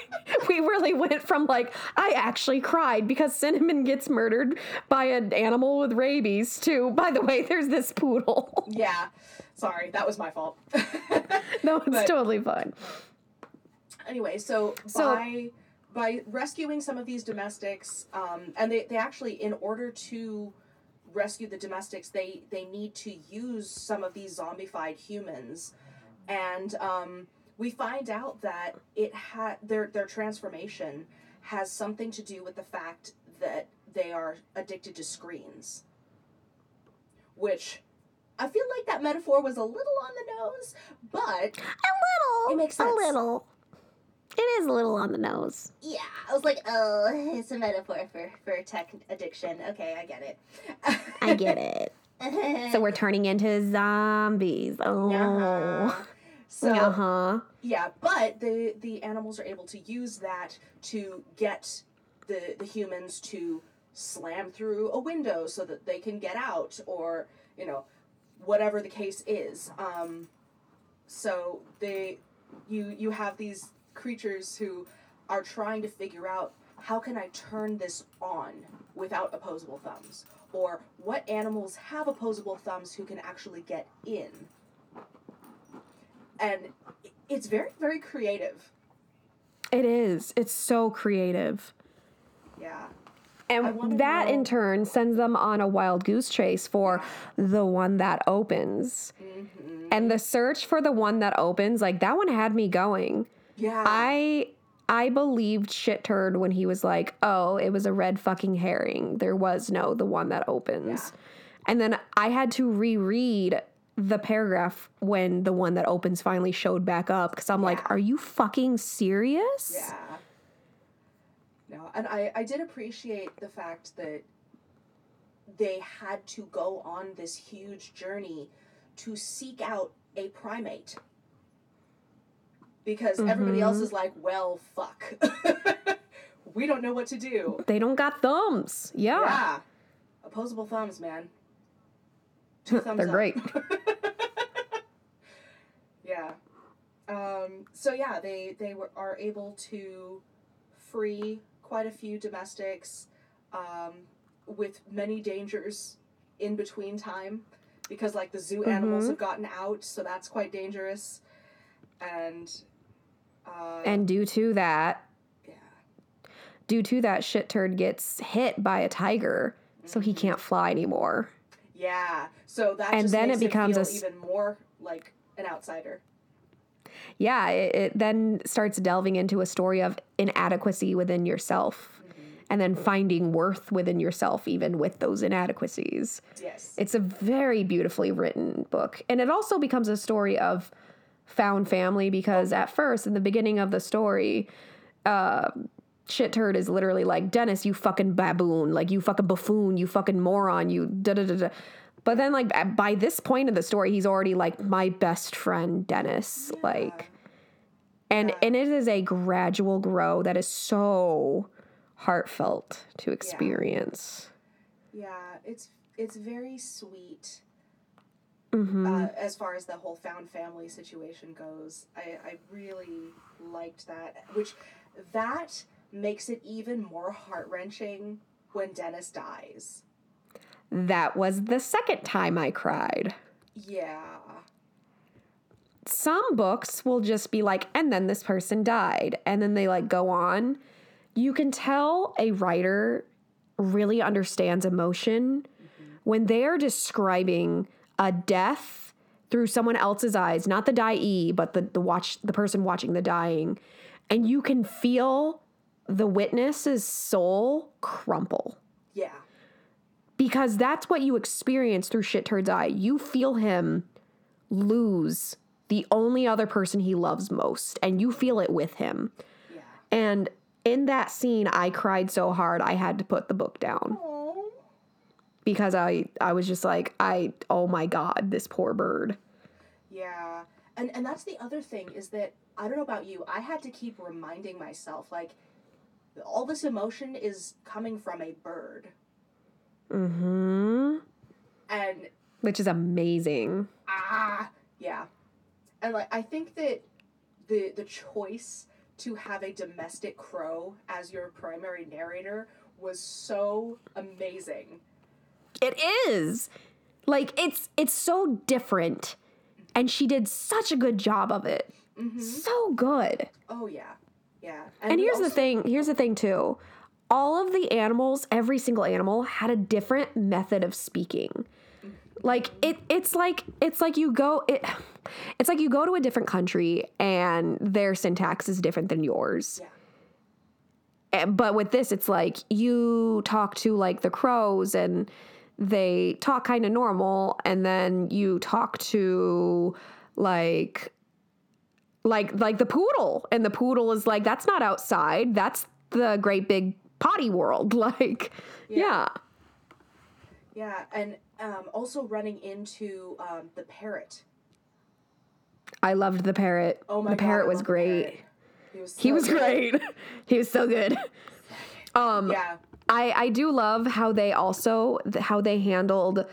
We really went from like I actually cried because Cinnamon gets murdered by an animal with rabies to by the way, there's this poodle. <laughs> yeah. Sorry, that was my fault. <laughs> no, it's But- totally fine. anyway, so, So- by by rescuing some of these domestics, um, and they, they actually, in order to rescue the domestics, they they need to use some of these zombified humans, and um, we find out that it had their their transformation has something to do with the fact that they are addicted to screens, which. I feel like that metaphor was a little on the nose, but A little. It makes sense. A little. It is a little on the nose. Yeah, I was like, oh, <laughs> it's a metaphor for, for tech addiction. Okay, I get it. I get it. <laughs> So we're turning into zombies. Oh. Uh-huh. So uh-huh. yeah, but the the animals are able to use that to get the the humans to slam through a window so that they can get out, or you know, whatever the case is. Um, so they, you you have these creatures who are trying to figure out how can I turn this on without opposable thumbs? Or what animals have opposable thumbs who can actually get in? And it's very, very creative. It is. It's so creative. Yeah. And that know- in turn sends them on a wild goose chase for the one that opens. Mm-hmm. And the search for the one that opens, like that one had me going. Yeah. I I believed shit turd when he was like, "Oh, it was a red fucking herring. There was no the one that opens." And then I had to reread the paragraph when the one that opens finally showed back up cuz I'm like, "Are you fucking serious?" Yeah. No, and I, I did appreciate the fact that they had to go on this huge journey to seek out a primate. Because everybody else mm-hmm. is like, well, fuck. <laughs> we don't know what to do. They don't got thumbs. Yeah. Yeah. Opposable thumbs, man. They're great. <laughs> yeah. Um, so yeah, they they were are able to free quite a few domestics, um, with many dangers in between time, because like the zoo animals Mhm. have gotten out, so that's quite dangerous, and. Uh, And due to that, yeah. due to that shit turd gets hit by a tiger, so he can't fly anymore. Yeah. So that And just then makes it becomes a feel even more like an outsider. Yeah, it, it then starts delving into a story of inadequacy within yourself and then finding worth within yourself, even with those inadequacies. Yes. It's a very beautifully written book. And it also becomes a story of found family because at first, in the beginning of the story, uh, Shit Turd is literally like, Dennis, you fucking baboon, like, you fucking buffoon, you fucking moron, you da da da da. But then, like, by this point of the story, he's already like my best friend, Dennis. Like, and and it is a gradual grow that is so heartfelt to experience. Yeah, it's it's very sweet. hmm Uh, as far as the whole found family situation goes, I, I really liked that. Which that makes it even more heart wrenching when Dennis dies. That was the second time I cried. Yeah. Some books will just be like, and then this person died, and then they like go on. You can tell a writer really understands emotion mm-hmm. when they are describing a death through someone else's eyes, not the dyee, but the, the watch the person watching the dying. And you can feel the witness's soul crumple. Yeah. because that's what you experience through Shit Turd's eye. You feel him lose the only other person he loves most, and you feel it with him. Yeah. And in that scene, I cried so hard I had to put the book down Oh. because I I was just like I oh my god this poor bird. Yeah. And and that's the other thing is that I don't know about you, I had to keep reminding myself like all this emotion is coming from a bird. Mm-hmm. And Which is amazing. ah yeah. And like I think that the the choice to have a domestic crow as your primary narrator was so amazing. It is. Like it's it's so different. And she did such a good job of it. Mm-hmm. So good. Oh yeah. Yeah. And we here's the thing, here's the thing too. All of the animals, every single animal had a different method of speaking. Like it it's like it's like you go it <sighs> it's like you go to a different country and their syntax is different than yours. Yeah. And- But with this it's like you talk to like the crows and they talk kind of normal and then you talk to like like like the poodle and the poodle is like that's not outside that's the great big potty world <laughs> like yeah, Yeah, and um, also running into um, the parrot. i loved the parrot Oh my god. the god, parrot was great parrot. He was. he was great <laughs> he was so good <laughs> um Yeah. I, I do love how they also how they handled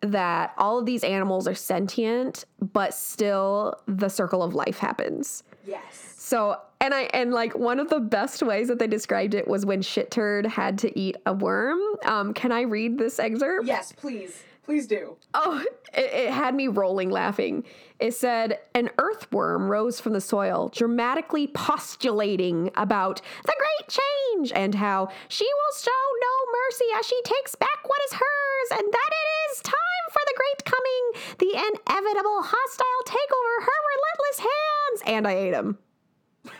that all of these animals are sentient but still the circle of life happens Yes. So and I and like one of the best ways that they described it was when shit turd had to eat a worm. Um, can I read this excerpt? Yes, please. Please do. Oh, it, it, had me rolling laughing. It said, An earthworm rose from the soil, dramatically postulating about the great change and how she will show no mercy as she takes back what is hers, and that it is time for the great coming, the inevitable hostile takeover her relentless hands. And I ate him. <laughs>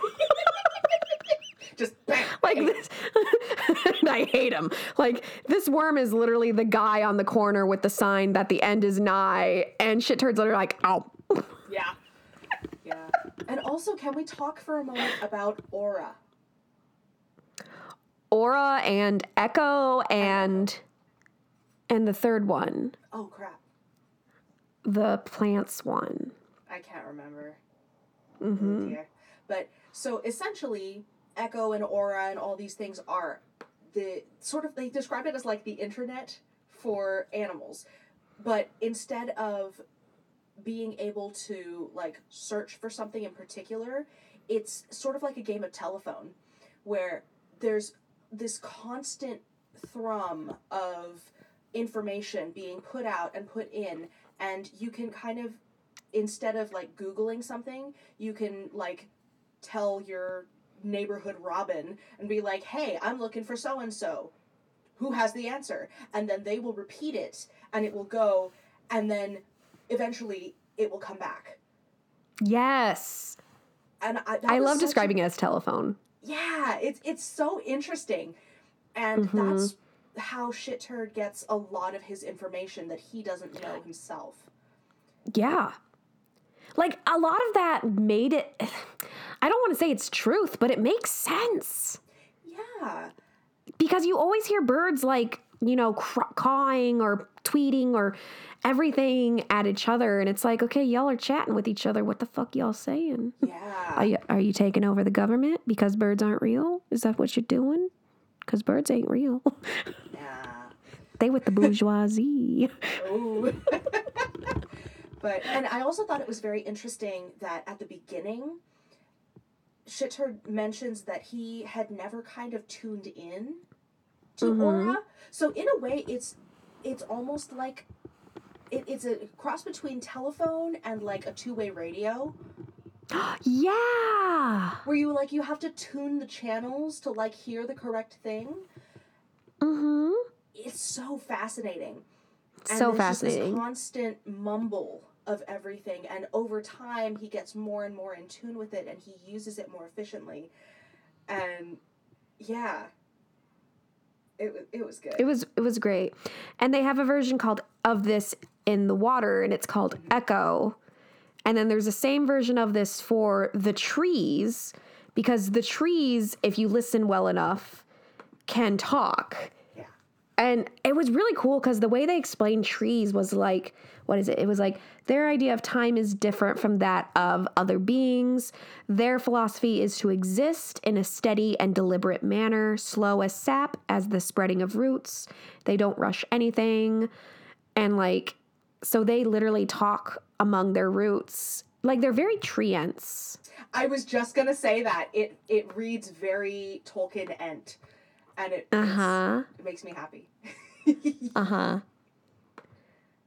Just bam, like bam. this <laughs> i hate him like this worm is literally the guy on the corner with the sign that the end is nigh and shit turds are like oh <laughs> Yeah. Yeah. And also, can we talk for a moment about aura? aura and echo and and the third one Oh crap. The plants one I can't remember. mm-hmm. Oh. But so essentially, Echo and Aura and all these things are the sort of they describe it as like the internet for animals. But instead of being able to like search for something in particular, it's sort of like a game of telephone where there's this constant thrum of information being put out and put in and you can kind of instead of like googling something you can like tell your neighborhood robin and be like hey i'm looking for so and so who has the answer? And then they will repeat it and it will go and then eventually it will come back. Yes. And i, i love such a- describing it as telephone. Yeah it's it's so interesting. And Mhm. that's how shit turd gets a lot of his information that he doesn't know himself. Yeah. Like a lot of that made it <sighs> i don't want to say it's truth but it makes sense. Yeah. Because you always hear birds like you know cr- cawing or tweeting or everything at each other and it's like okay y'all are chatting with each other. What the fuck y'all saying? Yeah. Are you, are you taking over the government because birds aren't real? Is that what you're doing? Because birds ain't real <laughs> they with the bourgeoisie <laughs> but and I also thought it was very interesting that at the beginning, Shitturd mentions that he had never kind of tuned in to Mhm. Aura. So in a way, it's it's almost like it, it's a cross between telephone and like a two way radio, <gasps> yeah where you like you have to tune the channels to like hear the correct thing. mm-hmm It's so fascinating. And so there's just this fascinating constant mumble of everything, and over time, he gets more and more in tune with it, and he uses it more efficiently. And yeah, it it was good. It was it was great. And they have a version called of this in the water and it's called mm-hmm. Echo. And then there's the same version of this for the trees because the trees if you listen well enough can talk. And it was really cool cuz the way they explained trees was like what is it? It was like their idea of time is different from that of other beings. Their philosophy is to exist in a steady and deliberate manner, slow as sap, as the spreading of roots. They don't rush anything. And like, so they literally talk among their roots. Like they're very treants. I was just gonna say that it it reads very Tolkien ent, and it uh-huh. it makes me happy. <laughs> Uh huh.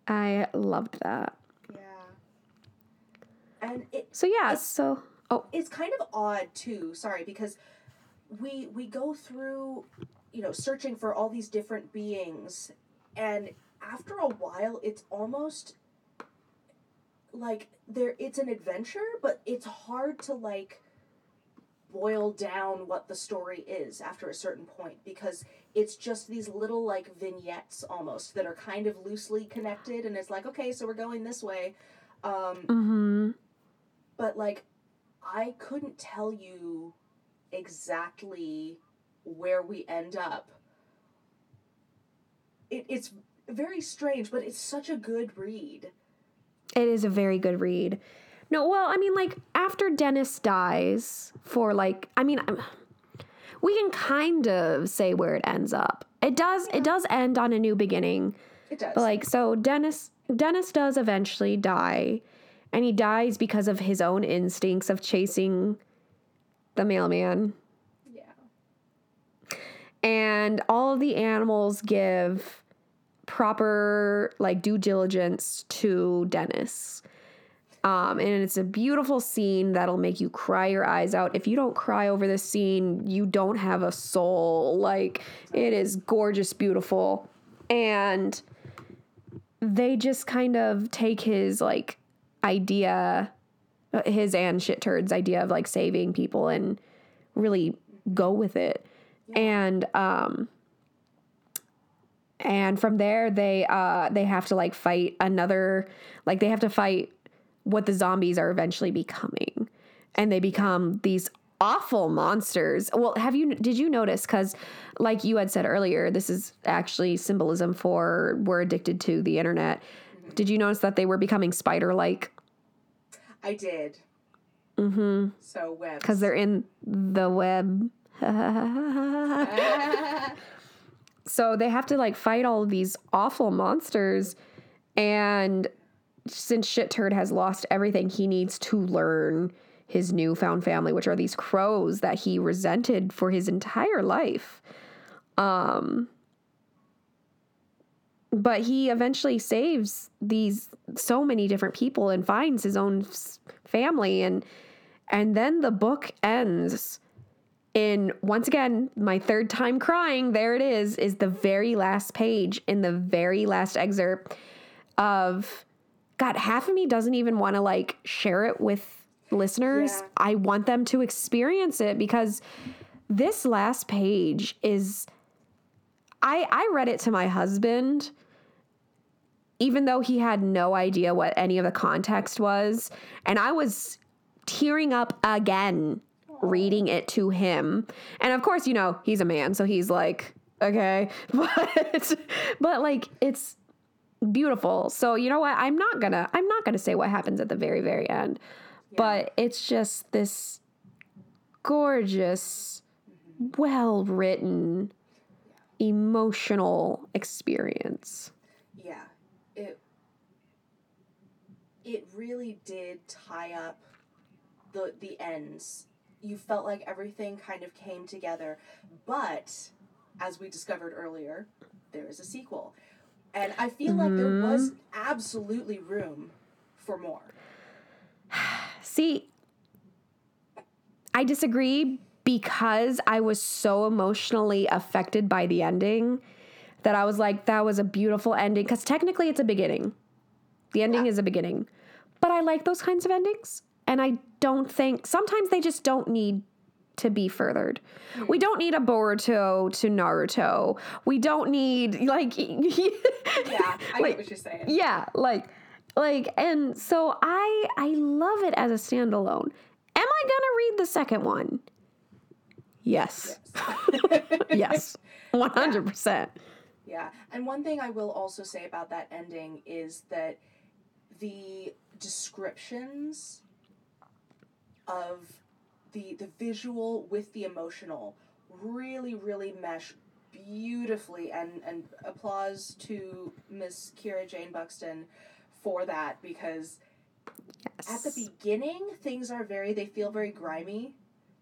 I loved that. yeah. And it So yeah, so oh it's kind of odd too sorry because we we go through you know searching for all these different beings and after a while it's almost like there it's an adventure but it's hard to like boil down what the story is after a certain point because it's just these little like vignettes almost that are kind of loosely connected and it's like okay so we're going this way um mm-hmm. but like I couldn't tell you exactly where we end up. It, it's very strange, but it's such a good read. It is a very good read. No, well, I mean, like after Dennis dies, for like, I mean, I'm, we can kind of say where it ends up. It does. It does end on a new beginning. It does. But like, so Dennis, Dennis does eventually die, and he dies because of his own instincts of chasing the mailman. Yeah. and all the animals give proper like due diligence to Dennis. Um, and it's a beautiful scene that'll make you cry your eyes out. If you don't cry over this scene, you don't have a soul. Like it is gorgeous, beautiful, and they just kind of take his like idea, his and shit turds idea of like saving people and really go with it and um and from there they uh they have to like fight another like they have to fight what the zombies are eventually becoming. And they become these awful monsters. Well have you did you notice? Because like you had said earlier this is actually symbolism for we're addicted to the internet. Did you notice that they were becoming spider like I did. Mm-hmm. So webs. because they're in the web. <laughs> So they have to like fight all these awful monsters. And since shit turd has lost everything he needs to learn his newfound family which are these crows that he resented for his entire life. Um but he eventually saves these so many different people and finds his own family. And and then the book ends in once again my third time crying there it is is the very last page in the very last excerpt of god half of me doesn't even want to like share it with listeners Yeah. i want them to experience it because this last page is i i read it to my husband even though he had no idea what any of the context was and i was tearing up again reading it to him. And of course, you know, he's a man, so he's like, okay. <laughs> But but like it's beautiful. So, you know what? I'm not to I'm not to say what happens at the very very end. But it's just this gorgeous well-written emotional experience. Yeah. It it really did tie up the the ends. You felt like everything kind of came together, but as we discovered earlier, there is a sequel. And I feel like there was mm-hmm. absolutely room for more. See, I disagree because I was so emotionally affected by the ending that I was like, that was a beautiful ending. Because technically, it's a beginning. The ending is a beginning. But I like those kinds of endings. And I don't think, sometimes they just don't need to be furthered. Mm. We don't need a Boruto to Naruto. We don't need, like, <laughs> Yeah, I Like, get what you're saying. yeah, like like and so I I love it as a standalone. Am I going to read the second one? Yes. yes. <laughs> 100%. <laughs> Yeah. And one thing I will also say about that ending is that the descriptions of the the visual with the emotional really really mesh beautifully and and applause to Miss Kira Jane Buxton for that because at the beginning things are very they feel very grimy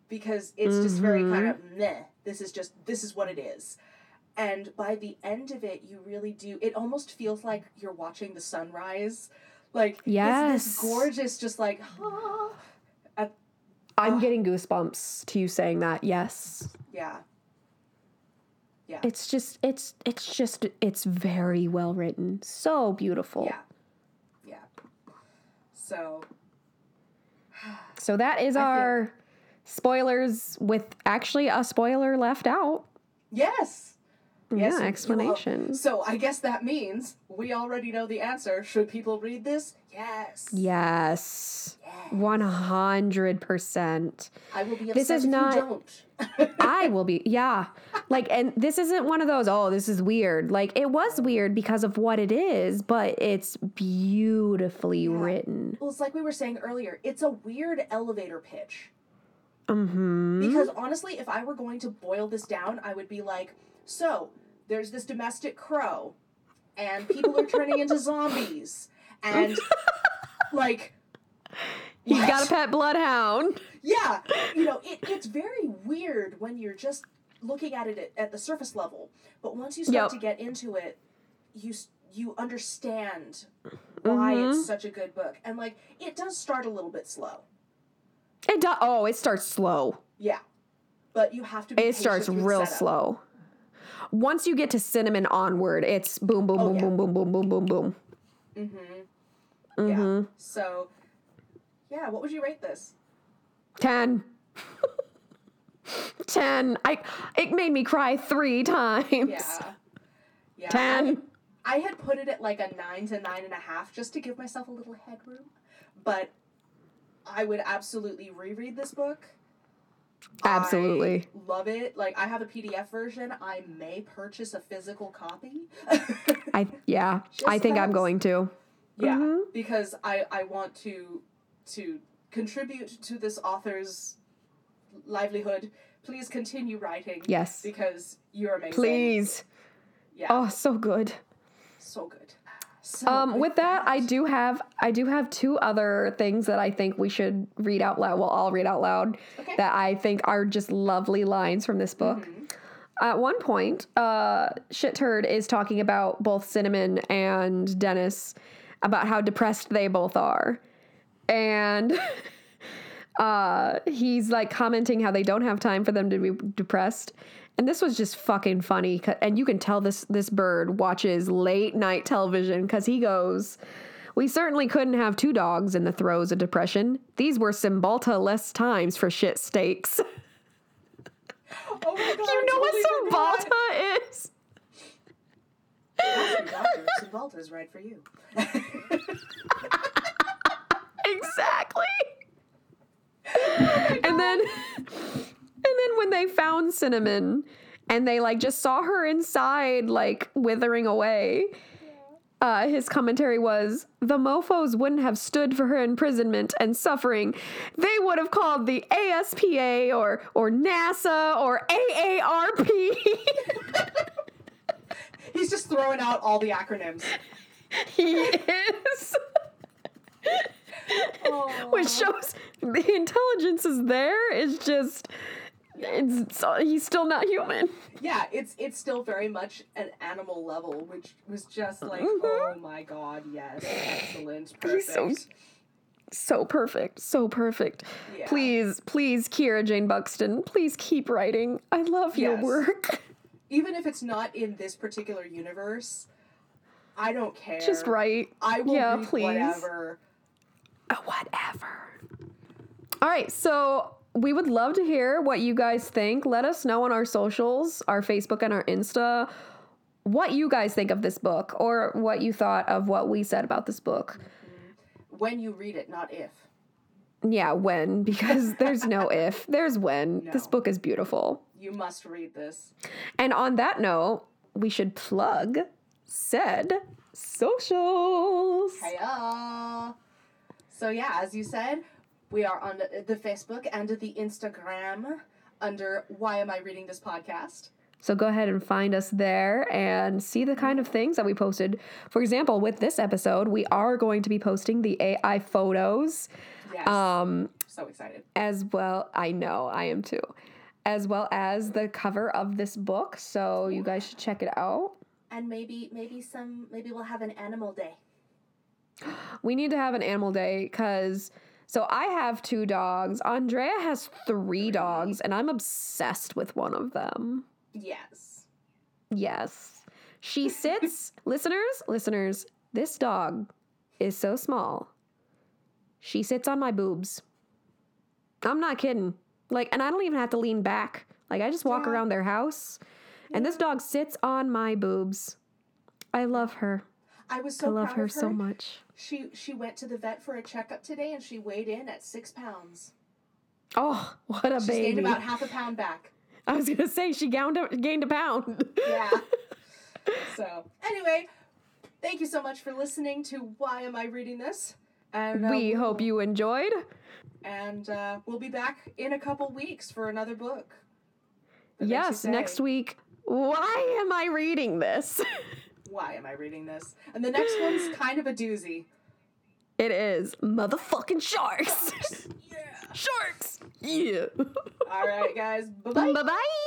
because it's just very kind of meh this is just this is what it is. And by the end of it you really do it almost feels like you're watching the sunrise. Like it's Yes. this gorgeous just like ah, I'm getting goosebumps to you saying that. Yes. yeah yeah It's just it's it's just it's very well written. So beautiful. yeah yeah so So that is I think- our spoilers with actually a spoiler left out. yes Yes, yeah, explanation. so i guess that means we already know the answer should people read this yes Yes. 100%. i will be upset This is if not- you don't <laughs> I will be, yeah. Like, and this isn't one of those, oh, this is weird. Like, it was weird because of what it is, but it's beautifully written. Well, it's like we were saying earlier. It's a weird elevator pitch. hmm Because honestly, if I were going to boil this down, I would be like, so there's this domestic crow, and people are turning into zombies, and <laughs> like, You what? got a pet bloodhound. yeah, you know, it, it's very weird when you're just looking at it at, at the surface level, but once you start Yep. to get into it, you you understand why Mhm. it's such a good book, and like it does start a little bit slow, It does. Oh, it starts slow. yeah, but you have to. Be It starts real setup. slow. Once you get to cinnamon onward, it's boom, boom, Oh, boom, yeah. boom, boom, boom, boom, boom, boom. Mm-hmm. Mm-hmm. Yeah. So, yeah, what would you rate this? Ten. <laughs> Ten. I. It made me cry three <laughs> times. Yeah. Yeah. Ten. I, I had put it at like a nine to nine and a half just to give myself a little headroom, but I would absolutely reread this book. Absolutely. I love it. Like I have a PDF version. I may purchase a physical copy. I. Yeah. <laughs> Just I think I'm going to. yeah, Mhm. because I I want to to contribute to this author's livelihood. Please continue writing. Yes. Because you're amazing. Please. Yeah. Oh, so good. So good. So Um, with that, I do have I do have two other things that I think we should read out loud. We'll all read out loud Okay. that I think are just lovely lines from this book. Mhm. At one point, uh, Shit Turd is talking about both Cinnamon and Dennis about how depressed they both are, and <laughs> uh, he's like commenting how they don't have time for them to be depressed. And this was just fucking funny and you can tell this this bird watches late night television because he goes. We certainly couldn't have two dogs in the throes of depression. These were Cymbalta less times for shit stakes <laughs> Oh my god. you know what totally forgot. Cymbalta is? Doctor. Cymbalta's right for you. <laughs> exactly. Oh and then <laughs> then when they found cinnamon and they like just saw her inside like withering away uh, his commentary was the mofos wouldn't have stood for her imprisonment and suffering. They would have called the ASPA or or NASA or AARP. <laughs> He's just throwing out all the acronyms. he is. Which shows the intelligence is there. It's just, it's he's still not human. Yeah, it's it's still very much an animal level, which was just like, Mhm. oh my god, yes, excellent, perfect. <laughs> He's so- So perfect, so perfect. Yeah. Please, please, Kira Jane Buxton, please keep writing. I love your work. Even if it's not in this particular universe, I don't care. Just write. I will Yeah, please. whatever. Uh, whatever. All right, so we would love to hear what you guys think. Let us know on our socials, our Facebook and our Insta, what you guys think of this book or what you thought of what we said about this book. When you read it, not if. Yeah, when, <laughs> because there's no if, there's when. This book is beautiful. You must read this. And on that note, we should plug said socials. Hiya! So yeah, as you said, we are on the Facebook and the Instagram under Why Am I Reading This Podcast? So go ahead and find us there and see the kind of things that we posted. For example, with this episode, we are going to be posting the AI photos Yes. um, so excited. as well. I know, I am too. As well as the cover of this book. So you guys should check it out. And maybe maybe some maybe we'll have an animal day. We need to have an animal day because. So I have two dogs. Andrea has three dogs, and I'm obsessed with one of them. Yes. Yes. She sits, <laughs> listeners, listeners, this dog is so small. She sits on my boobs. I'm not kidding. Like, and I don't even have to lean back. Like, I just walk Yeah. around their house, and this dog sits on my boobs. I love her. I was so I love her, her. so much. She she went to the vet for a checkup today and she weighed in at six pounds. Oh, what a She's baby. gained about half a pound back. I was going to say she gained a, gained a pound. Yeah. <laughs> so anyway, thank you so much for listening to Why Am I Reading This? And uh, we hope you enjoyed. And uh, we'll be back in a couple weeks for another book. that makes you Yes, next week. Why am I reading this? <laughs> Why am I reading this? And the next one's <gasps> kind of a doozy. It is motherfucking sharks. <laughs> Yeah. Sharks. Yeah. All right, guys. <laughs> Bye bye. Bye bye.